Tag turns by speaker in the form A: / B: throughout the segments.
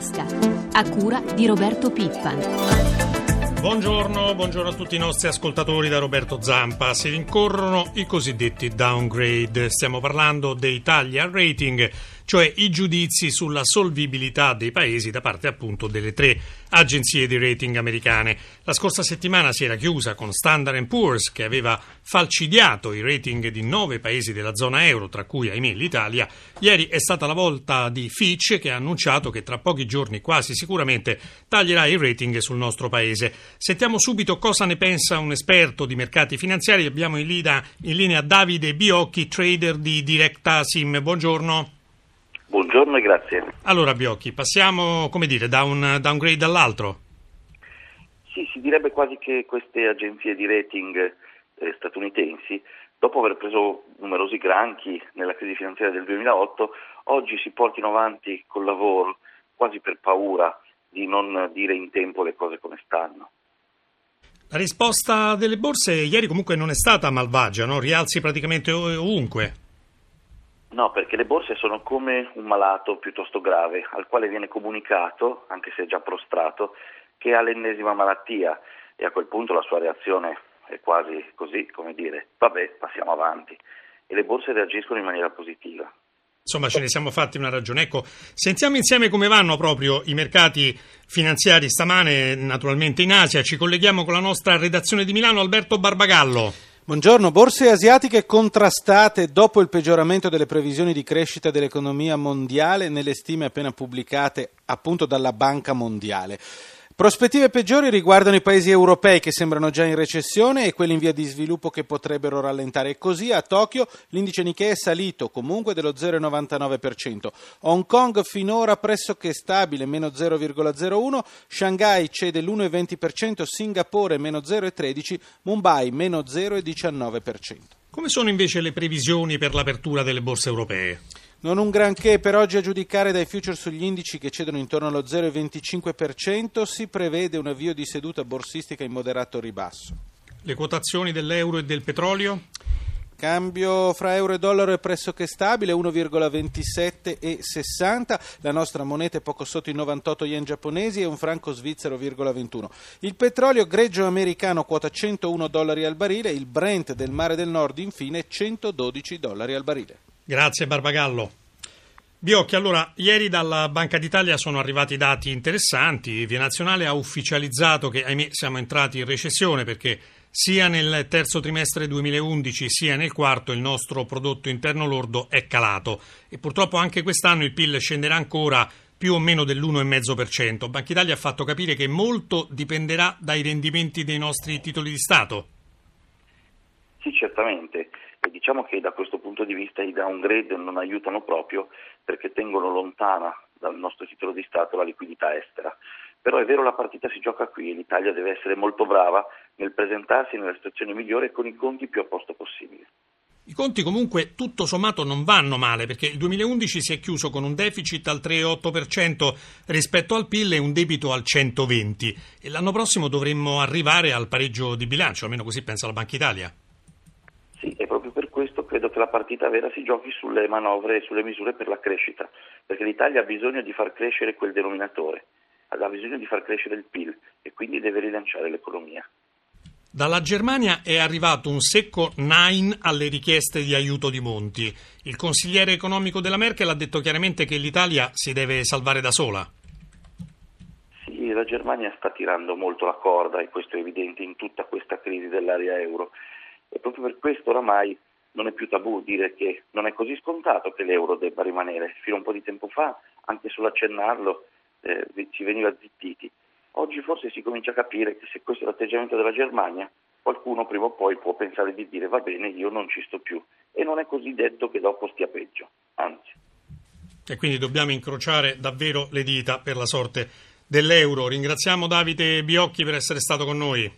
A: tasca, a cura di Roberto Pippan.
B: Buongiorno, buongiorno a tutti i nostri ascoltatori da Roberto Zampa. Si rincorrono i cosiddetti downgrade. Stiamo parlando dei tagli al rating cioè i giudizi sulla solvibilità dei paesi da parte appunto delle tre agenzie di rating americane. La scorsa settimana si era chiusa con Standard Poor's che aveva falcidiato i rating di nove paesi della zona euro, tra cui ahimè l'Italia. Ieri è stata la volta di Fitch che ha annunciato che tra pochi giorni quasi sicuramente taglierà il rating sul nostro paese. Sentiamo subito cosa ne pensa un esperto di mercati finanziari. Abbiamo in linea, in linea Davide Biocchi, trader di Directa Sim. Buongiorno.
C: Buongiorno e grazie.
B: Allora Biocchi, passiamo come dire, da un downgrade all'altro?
C: Sì, si direbbe quasi che queste agenzie di rating eh, statunitensi, dopo aver preso numerosi granchi nella crisi finanziaria del 2008, oggi si portino avanti col lavoro quasi per paura di non dire in tempo le cose come stanno.
B: La risposta delle borse ieri comunque non è stata malvagia, no? rialzi praticamente ovunque.
C: No, perché le borse sono come un malato piuttosto grave al quale viene comunicato, anche se già prostrato, che ha l'ennesima malattia e a quel punto la sua reazione è quasi così, come dire, vabbè, passiamo avanti. E le borse reagiscono in maniera positiva.
B: Insomma, ce ne siamo fatti una ragione. Ecco, sentiamo insieme come vanno proprio i mercati finanziari stamane, naturalmente in Asia. Ci colleghiamo con la nostra redazione di Milano, Alberto Barbagallo.
D: Buongiorno, borse asiatiche contrastate dopo il peggioramento delle previsioni di crescita dell'economia mondiale nelle stime appena pubblicate appunto dalla Banca Mondiale. Prospettive peggiori riguardano i paesi europei che sembrano già in recessione e quelli in via di sviluppo che potrebbero rallentare. Così a Tokyo l'indice Nikkei è salito comunque dello 0,99%. Hong Kong finora pressoché stabile, meno 0,01%, Shanghai cede l'1,20%, Singapore meno 0,13%, Mumbai meno 0,19%.
B: Come sono invece le previsioni per l'apertura delle borse europee?
D: Non un granché per oggi a giudicare dai future sugli indici che cedono intorno allo 0,25%, si prevede un avvio di seduta borsistica in moderato ribasso.
B: Le quotazioni dell'euro e del petrolio?
D: Cambio fra euro e dollaro è pressoché stabile, 1,27 e 60. La nostra moneta è poco sotto i 98 yen giapponesi e un franco svizzero, 21. Il petrolio greggio americano quota 101 dollari al barile, il Brent del Mare del Nord infine 112 dollari al barile.
B: Grazie Barbagallo. Biocchi, allora, ieri dalla Banca d'Italia sono arrivati dati interessanti. Via Nazionale ha ufficializzato che, ahimè, siamo entrati in recessione perché sia nel terzo trimestre 2011 sia nel quarto il nostro prodotto interno lordo è calato e purtroppo anche quest'anno il PIL scenderà ancora più o meno dell'1,5%. Banca Italia ha fatto capire che molto dipenderà dai rendimenti dei nostri titoli di Stato.
C: Sì, certamente. E diciamo che da questo punto di vista i downgrade non aiutano proprio perché tengono lontana dal nostro titolo di Stato la liquidità estera. Però è vero la partita si gioca qui e l'Italia deve essere molto brava nel presentarsi nella situazione migliore con i conti più a posto possibile.
B: I conti comunque tutto sommato non vanno male perché il 2011 si è chiuso con un deficit al 3,8% rispetto al PIL e un debito al 120% e l'anno prossimo dovremmo arrivare al pareggio di bilancio, almeno così pensa la Banca Italia.
C: Sì, e proprio per questo credo che la partita vera si giochi sulle manovre e sulle misure per la crescita, perché l'Italia ha bisogno di far crescere quel denominatore, ha bisogno di far crescere il PIL e quindi deve rilanciare l'economia.
B: Dalla Germania è arrivato un secco nein alle richieste di aiuto di Monti. Il consigliere economico della Merkel ha detto chiaramente che l'Italia si deve salvare da sola.
C: Sì, la Germania sta tirando molto la corda e questo è evidente in tutta questa crisi dell'area euro e proprio per questo oramai non è più tabù dire che non è così scontato che l'euro debba rimanere. Fino a un po' di tempo fa, anche solo accennarlo, eh, ci veniva zittiti. Oggi forse si comincia a capire che se questo è l'atteggiamento della Germania, qualcuno prima o poi può pensare di dire va bene, io non ci sto più. E non è così detto che dopo stia peggio, anzi.
B: E quindi dobbiamo incrociare davvero le dita per la sorte dell'euro. Ringraziamo Davide Biocchi per essere stato con noi.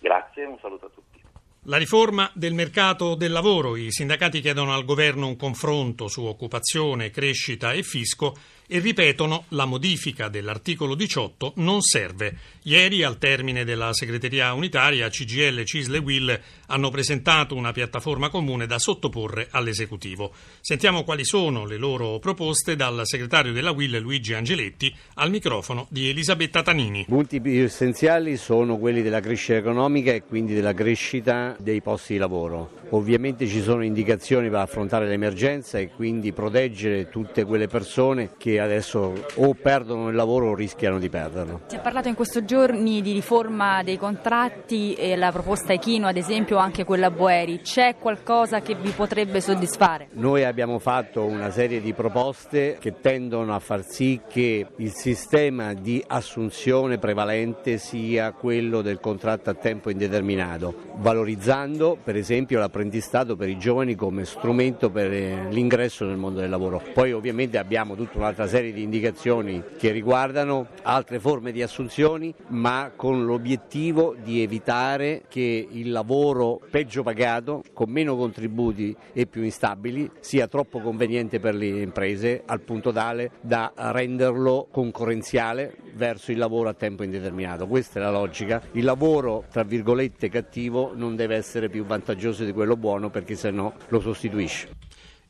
C: Grazie, un saluto a tutti.
B: La riforma del mercato del lavoro. I sindacati chiedono al governo un confronto su occupazione, crescita e fisco e ripetono la modifica dell'articolo 18 non serve. Ieri, al termine della segreteria unitaria, CGL, CISL e WIL hanno presentato una piattaforma comune da sottoporre all'esecutivo. Sentiamo quali sono le loro proposte dal segretario della WIL Luigi Angeletti al microfono di Elisabetta Tanini.
E: I punti più essenziali sono quelli della crescita economica e quindi della crescita dei posti di lavoro. Ovviamente ci sono indicazioni per affrontare l'emergenza e quindi proteggere tutte quelle persone che adesso o perdono il lavoro o rischiano di perderlo.
F: Si è parlato in questi giorni di riforma dei contratti e la proposta Echino, ad esempio anche quella Boeri. C'è qualcosa che vi potrebbe soddisfare?
E: Noi abbiamo fatto una serie di proposte che tendono a far sì che il sistema di assunzione prevalente sia quello del contratto a tempo indeterminato, valorizzando per esempio l'apprendistato per i giovani come strumento per l'ingresso nel mondo del lavoro. Poi ovviamente abbiamo tutta un'altra serie di indicazioni che riguardano altre forme di assunzioni, ma con l'obiettivo di evitare che il lavoro peggio pagato, con meno contributi e più instabili, sia troppo conveniente per le imprese al punto tale da renderlo concorrenziale verso il lavoro a tempo indeterminato. Questa è la logica. Il lavoro, tra virgolette, cattivo non deve essere più vantaggioso di quello buono perché sennò lo sostituisce.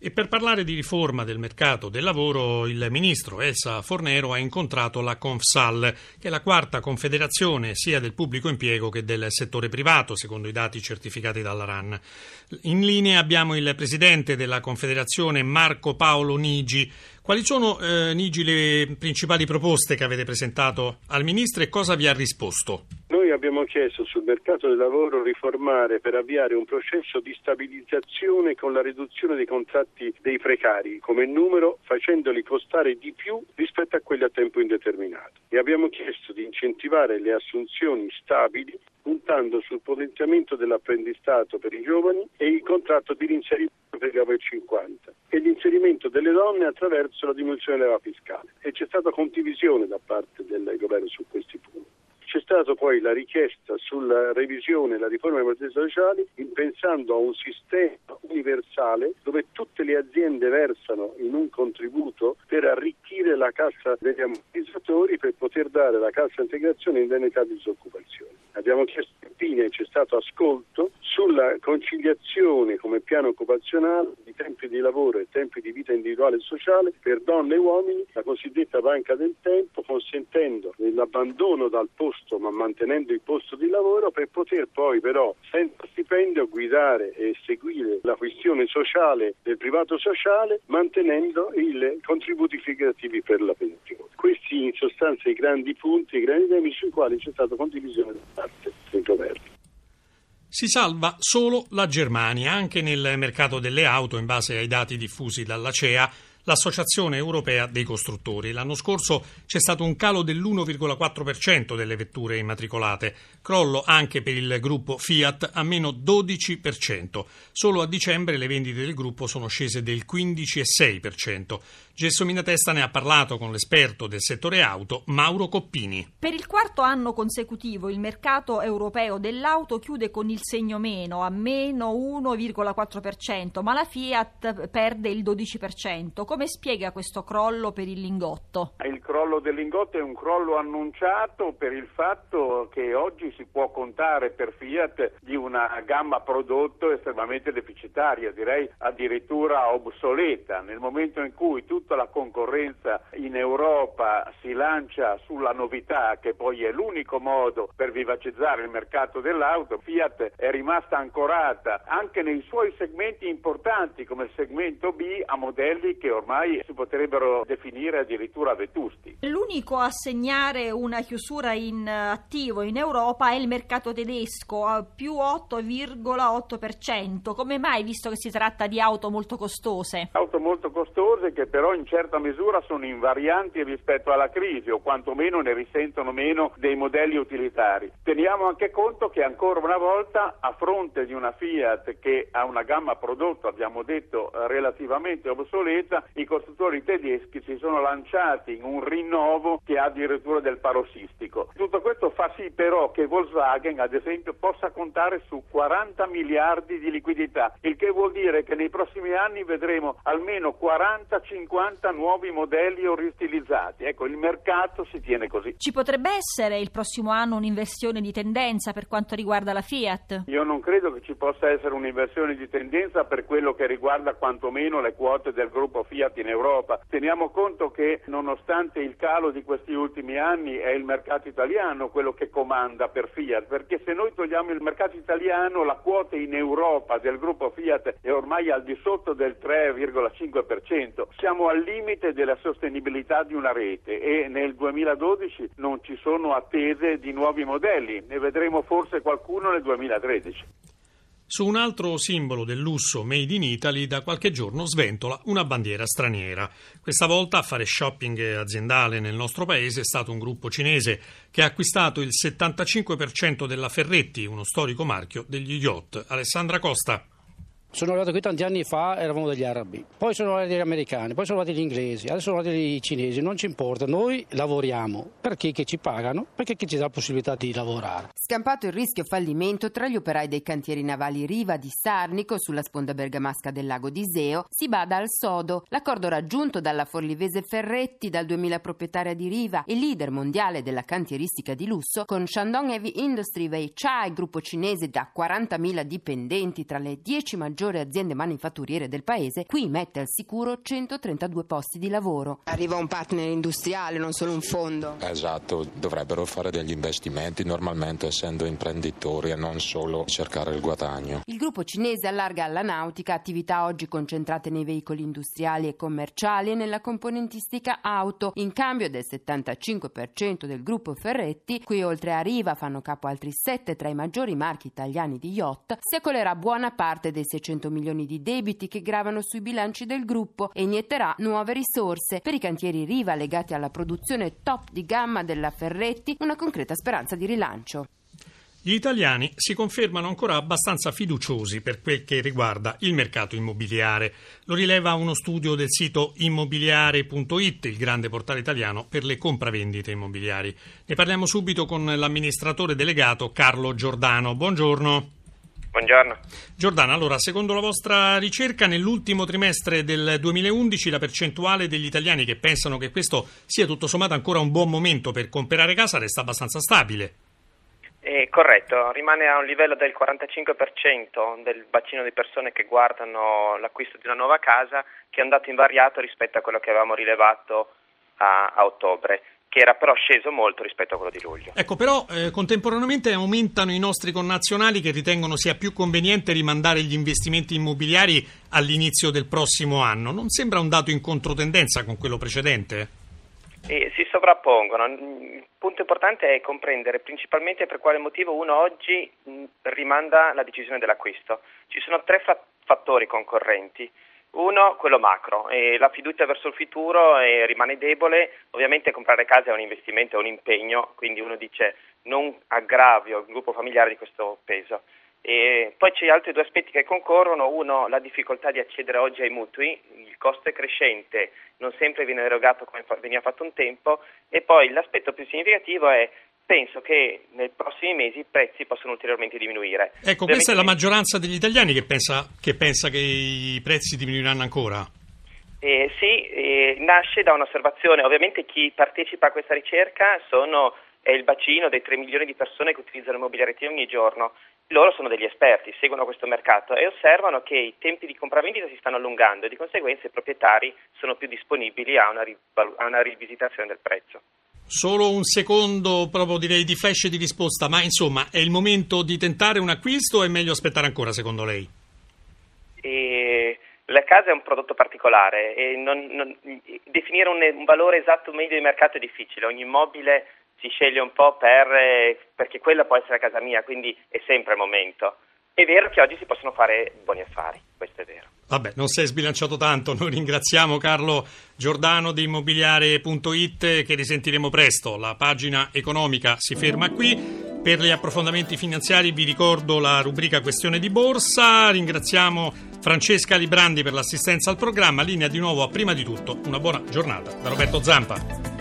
B: E per parlare di riforma del mercato del lavoro, il ministro Elsa Fornero ha incontrato la Confsal, che è la quarta confederazione sia del pubblico impiego che del settore privato, secondo i dati certificati dalla RAN. In linea abbiamo il presidente della Confederazione Marco Paolo Nigi. Quali sono, eh, Nigi, le principali proposte che avete presentato al ministro e cosa vi ha risposto?
G: Noi abbiamo chiesto sul mercato del lavoro riformare per avviare un processo di stabilizzazione con la riduzione dei contratti dei precari come numero facendoli costare di più rispetto a quelli a tempo indeterminato e abbiamo chiesto di incentivare le assunzioni stabili puntando sul potenziamento dell'apprendistato per i giovani e il contratto di reinserimento per gli over 50 e l'inserimento delle donne attraverso la diminuzione della fiscale e c'è stata condivisione da parte del governo su questi punti. C'è stata poi la richiesta sulla revisione e la riforma dei protezioni sociali pensando a un sistema universale dove tutte le aziende versano in un contributo per arricchire la cassa degli ammortizzatori per poter dare la cassa integrazione in indennità di disoccupazione. Abbiamo chiesto infine, c'è stato ascolto sulla conciliazione come piano occupazionale tempi di lavoro e tempi di vita individuale e sociale per donne e uomini, la cosiddetta banca del tempo, consentendo l'abbandono dal posto ma mantenendo il posto di lavoro per poter poi però senza stipendio guidare e seguire la questione sociale del privato sociale mantenendo i contributi figurativi per la pensione. Questi in sostanza i grandi punti, i grandi temi sui quali c'è stata condivisione da parte del governo.
B: Si salva solo la Germania, anche nel mercato delle auto, in base ai dati diffusi dalla CEA l'Associazione Europea dei Costruttori. L'anno scorso c'è stato un calo dell'1,4% delle vetture immatricolate, crollo anche per il gruppo Fiat a meno 12%. Solo a dicembre le vendite del gruppo sono scese del 15,6%. Gessomina Testa ne ha parlato con l'esperto del settore auto, Mauro Coppini.
F: Per il quarto anno consecutivo il mercato europeo dell'auto chiude con il segno meno, a meno 1,4%, ma la Fiat perde il 12%. Come spiega questo crollo per il lingotto?
H: Il crollo del lingotto è un crollo annunciato per il fatto che oggi si può contare per Fiat di una gamma prodotto estremamente deficitaria, direi addirittura obsoleta. Nel momento in cui tutta la concorrenza in Europa si lancia sulla novità, che poi è l'unico modo per vivacizzare il mercato dell'auto, Fiat è rimasta ancorata anche nei suoi segmenti importanti come il segmento B a modelli che ormai si potrebbero definire addirittura vetusti.
F: L'unico a segnare una chiusura in attivo in Europa è il mercato tedesco, a più 8,8%. Come mai, visto che si tratta di auto molto costose?
H: Auto molto costose che però in certa misura sono invarianti rispetto alla crisi o quantomeno ne risentono meno dei modelli utilitari. Teniamo anche conto che ancora una volta a fronte di una Fiat che ha una gamma prodotto, abbiamo detto, relativamente obsoleta, i costruttori tedeschi si sono lanciati in un rinnovo che ha addirittura del parossistico. Tutto questo fa sì però che Volkswagen, ad esempio, possa contare su 40 miliardi di liquidità, il che vuol dire che nei prossimi anni vedremo almeno 40-50 nuovi modelli o ristilizzati. Ecco, il mercato si tiene così.
F: Ci potrebbe essere il prossimo anno un'inversione di tendenza per quanto riguarda la Fiat?
H: Io non credo che ci possa essere un'inversione di tendenza per quello che riguarda quantomeno le quote del gruppo Fiat in Europa. Teniamo conto che nonostante il calo di questi ultimi anni è il mercato italiano quello che comanda per Fiat, perché se noi togliamo il mercato italiano la quota in Europa del gruppo Fiat è ormai al di sotto del 3,5%. Siamo al limite della sostenibilità di una rete e nel 2012 non ci sono attese di nuovi modelli, ne vedremo forse qualcuno nel 2013.
B: Su un altro simbolo del lusso made in Italy da qualche giorno sventola una bandiera straniera. Questa volta a fare shopping aziendale nel nostro paese è stato un gruppo cinese che ha acquistato il 75% della Ferretti, uno storico marchio degli yacht. Alessandra Costa.
I: Sono arrivato qui tanti anni fa, eravamo degli arabi, poi sono arrivati gli americani, poi sono arrivati gli inglesi, adesso sono arrivati i cinesi, non ci importa, noi lavoriamo perché che ci pagano, perché chi ci dà la possibilità di lavorare.
J: Scampato il rischio fallimento tra gli operai dei cantieri navali Riva di Sarnico sulla sponda bergamasca del lago di Iseo, si bada al sodo. L'accordo raggiunto dalla forlivese Ferretti, dal 2000 proprietaria di Riva e leader mondiale della cantieristica di lusso, con Shandong Heavy Industry Weichai, gruppo cinese da 40.000 dipendenti tra le 10 maggiori maggiori aziende manifatturiere del paese, qui mette al sicuro 132 posti di lavoro.
K: Arriva un partner industriale, non solo un fondo.
L: Esatto, dovrebbero fare degli investimenti normalmente essendo imprenditori e non solo cercare il guadagno.
J: Il gruppo cinese allarga alla nautica attività oggi concentrate nei veicoli industriali e commerciali e nella componentistica auto, in cambio del 75% del gruppo Ferretti, qui oltre a Riva fanno capo altri sette tra i maggiori marchi italiani di yacht, si accolerà buona parte dei 600 200 milioni di debiti che gravano sui bilanci del gruppo e inietterà nuove risorse per i cantieri Riva legati alla produzione top di gamma della Ferretti, una concreta speranza di rilancio.
B: Gli italiani si confermano ancora abbastanza fiduciosi per quel che riguarda il mercato immobiliare. Lo rileva uno studio del sito immobiliare.it, il grande portale italiano per le compravendite immobiliari. Ne parliamo subito con l'amministratore delegato Carlo Giordano. Buongiorno.
M: Buongiorno.
B: Giordana, allora, secondo la vostra ricerca, nell'ultimo trimestre del 2011 la percentuale degli italiani che pensano che questo sia tutto sommato ancora un buon momento per comprare casa resta abbastanza stabile.
M: Eh, corretto, rimane a un livello del 45% del bacino di persone che guardano l'acquisto di una nuova casa, che è un dato invariato rispetto a quello che avevamo rilevato a, a ottobre che era però sceso molto rispetto a quello di luglio.
B: Ecco, però eh, contemporaneamente aumentano i nostri connazionali che ritengono sia più conveniente rimandare gli investimenti immobiliari all'inizio del prossimo anno. Non sembra un dato in controtendenza con quello precedente?
M: Eh, si sovrappongono. Il punto importante è comprendere principalmente per quale motivo uno oggi rimanda la decisione dell'acquisto. Ci sono tre fattori concorrenti. Uno, quello macro, e la fiducia verso il futuro rimane debole, ovviamente comprare casa è un investimento, è un impegno, quindi uno dice non aggravio il gruppo familiare di questo peso. E poi c'è altri due aspetti che concorrono, uno la difficoltà di accedere oggi ai mutui, il costo è crescente, non sempre viene erogato come veniva fatto un tempo. E poi l'aspetto più significativo è penso che nei prossimi mesi i prezzi possono ulteriormente diminuire.
B: Ecco, Ovviamente questa è la maggioranza degli italiani che pensa che, pensa che i prezzi diminuiranno ancora?
M: Eh, sì, eh, nasce da un'osservazione. Ovviamente chi partecipa a questa ricerca sono, è il bacino dei 3 milioni di persone che utilizzano immobiliare ogni giorno. Loro sono degli esperti, seguono questo mercato e osservano che i tempi di compravendita si stanno allungando e di conseguenza i proprietari sono più disponibili a una, a una rivisitazione del prezzo.
B: Solo un secondo, proprio direi di flash di risposta, ma insomma è il momento di tentare un acquisto o è meglio aspettare ancora secondo lei?
M: E la casa è un prodotto particolare e non, non, definire un, un, valore esatto medio di mercato è difficile, ogni immobile si sceglie un po' per, perché quella può essere la casa mia, quindi è sempre il momento. È vero che oggi si possono fare buoni affari, questo è vero.
B: Vabbè, non è sbilanciato tanto. Noi ringraziamo Carlo Giordano di immobiliare.it che risentiremo presto. La pagina economica si ferma qui. Per gli approfondimenti finanziari vi ricordo la rubrica questione di borsa. Ringraziamo Francesca Librandi per l'assistenza al programma. Linea di nuovo a prima di tutto. Una buona giornata da Roberto Zampa.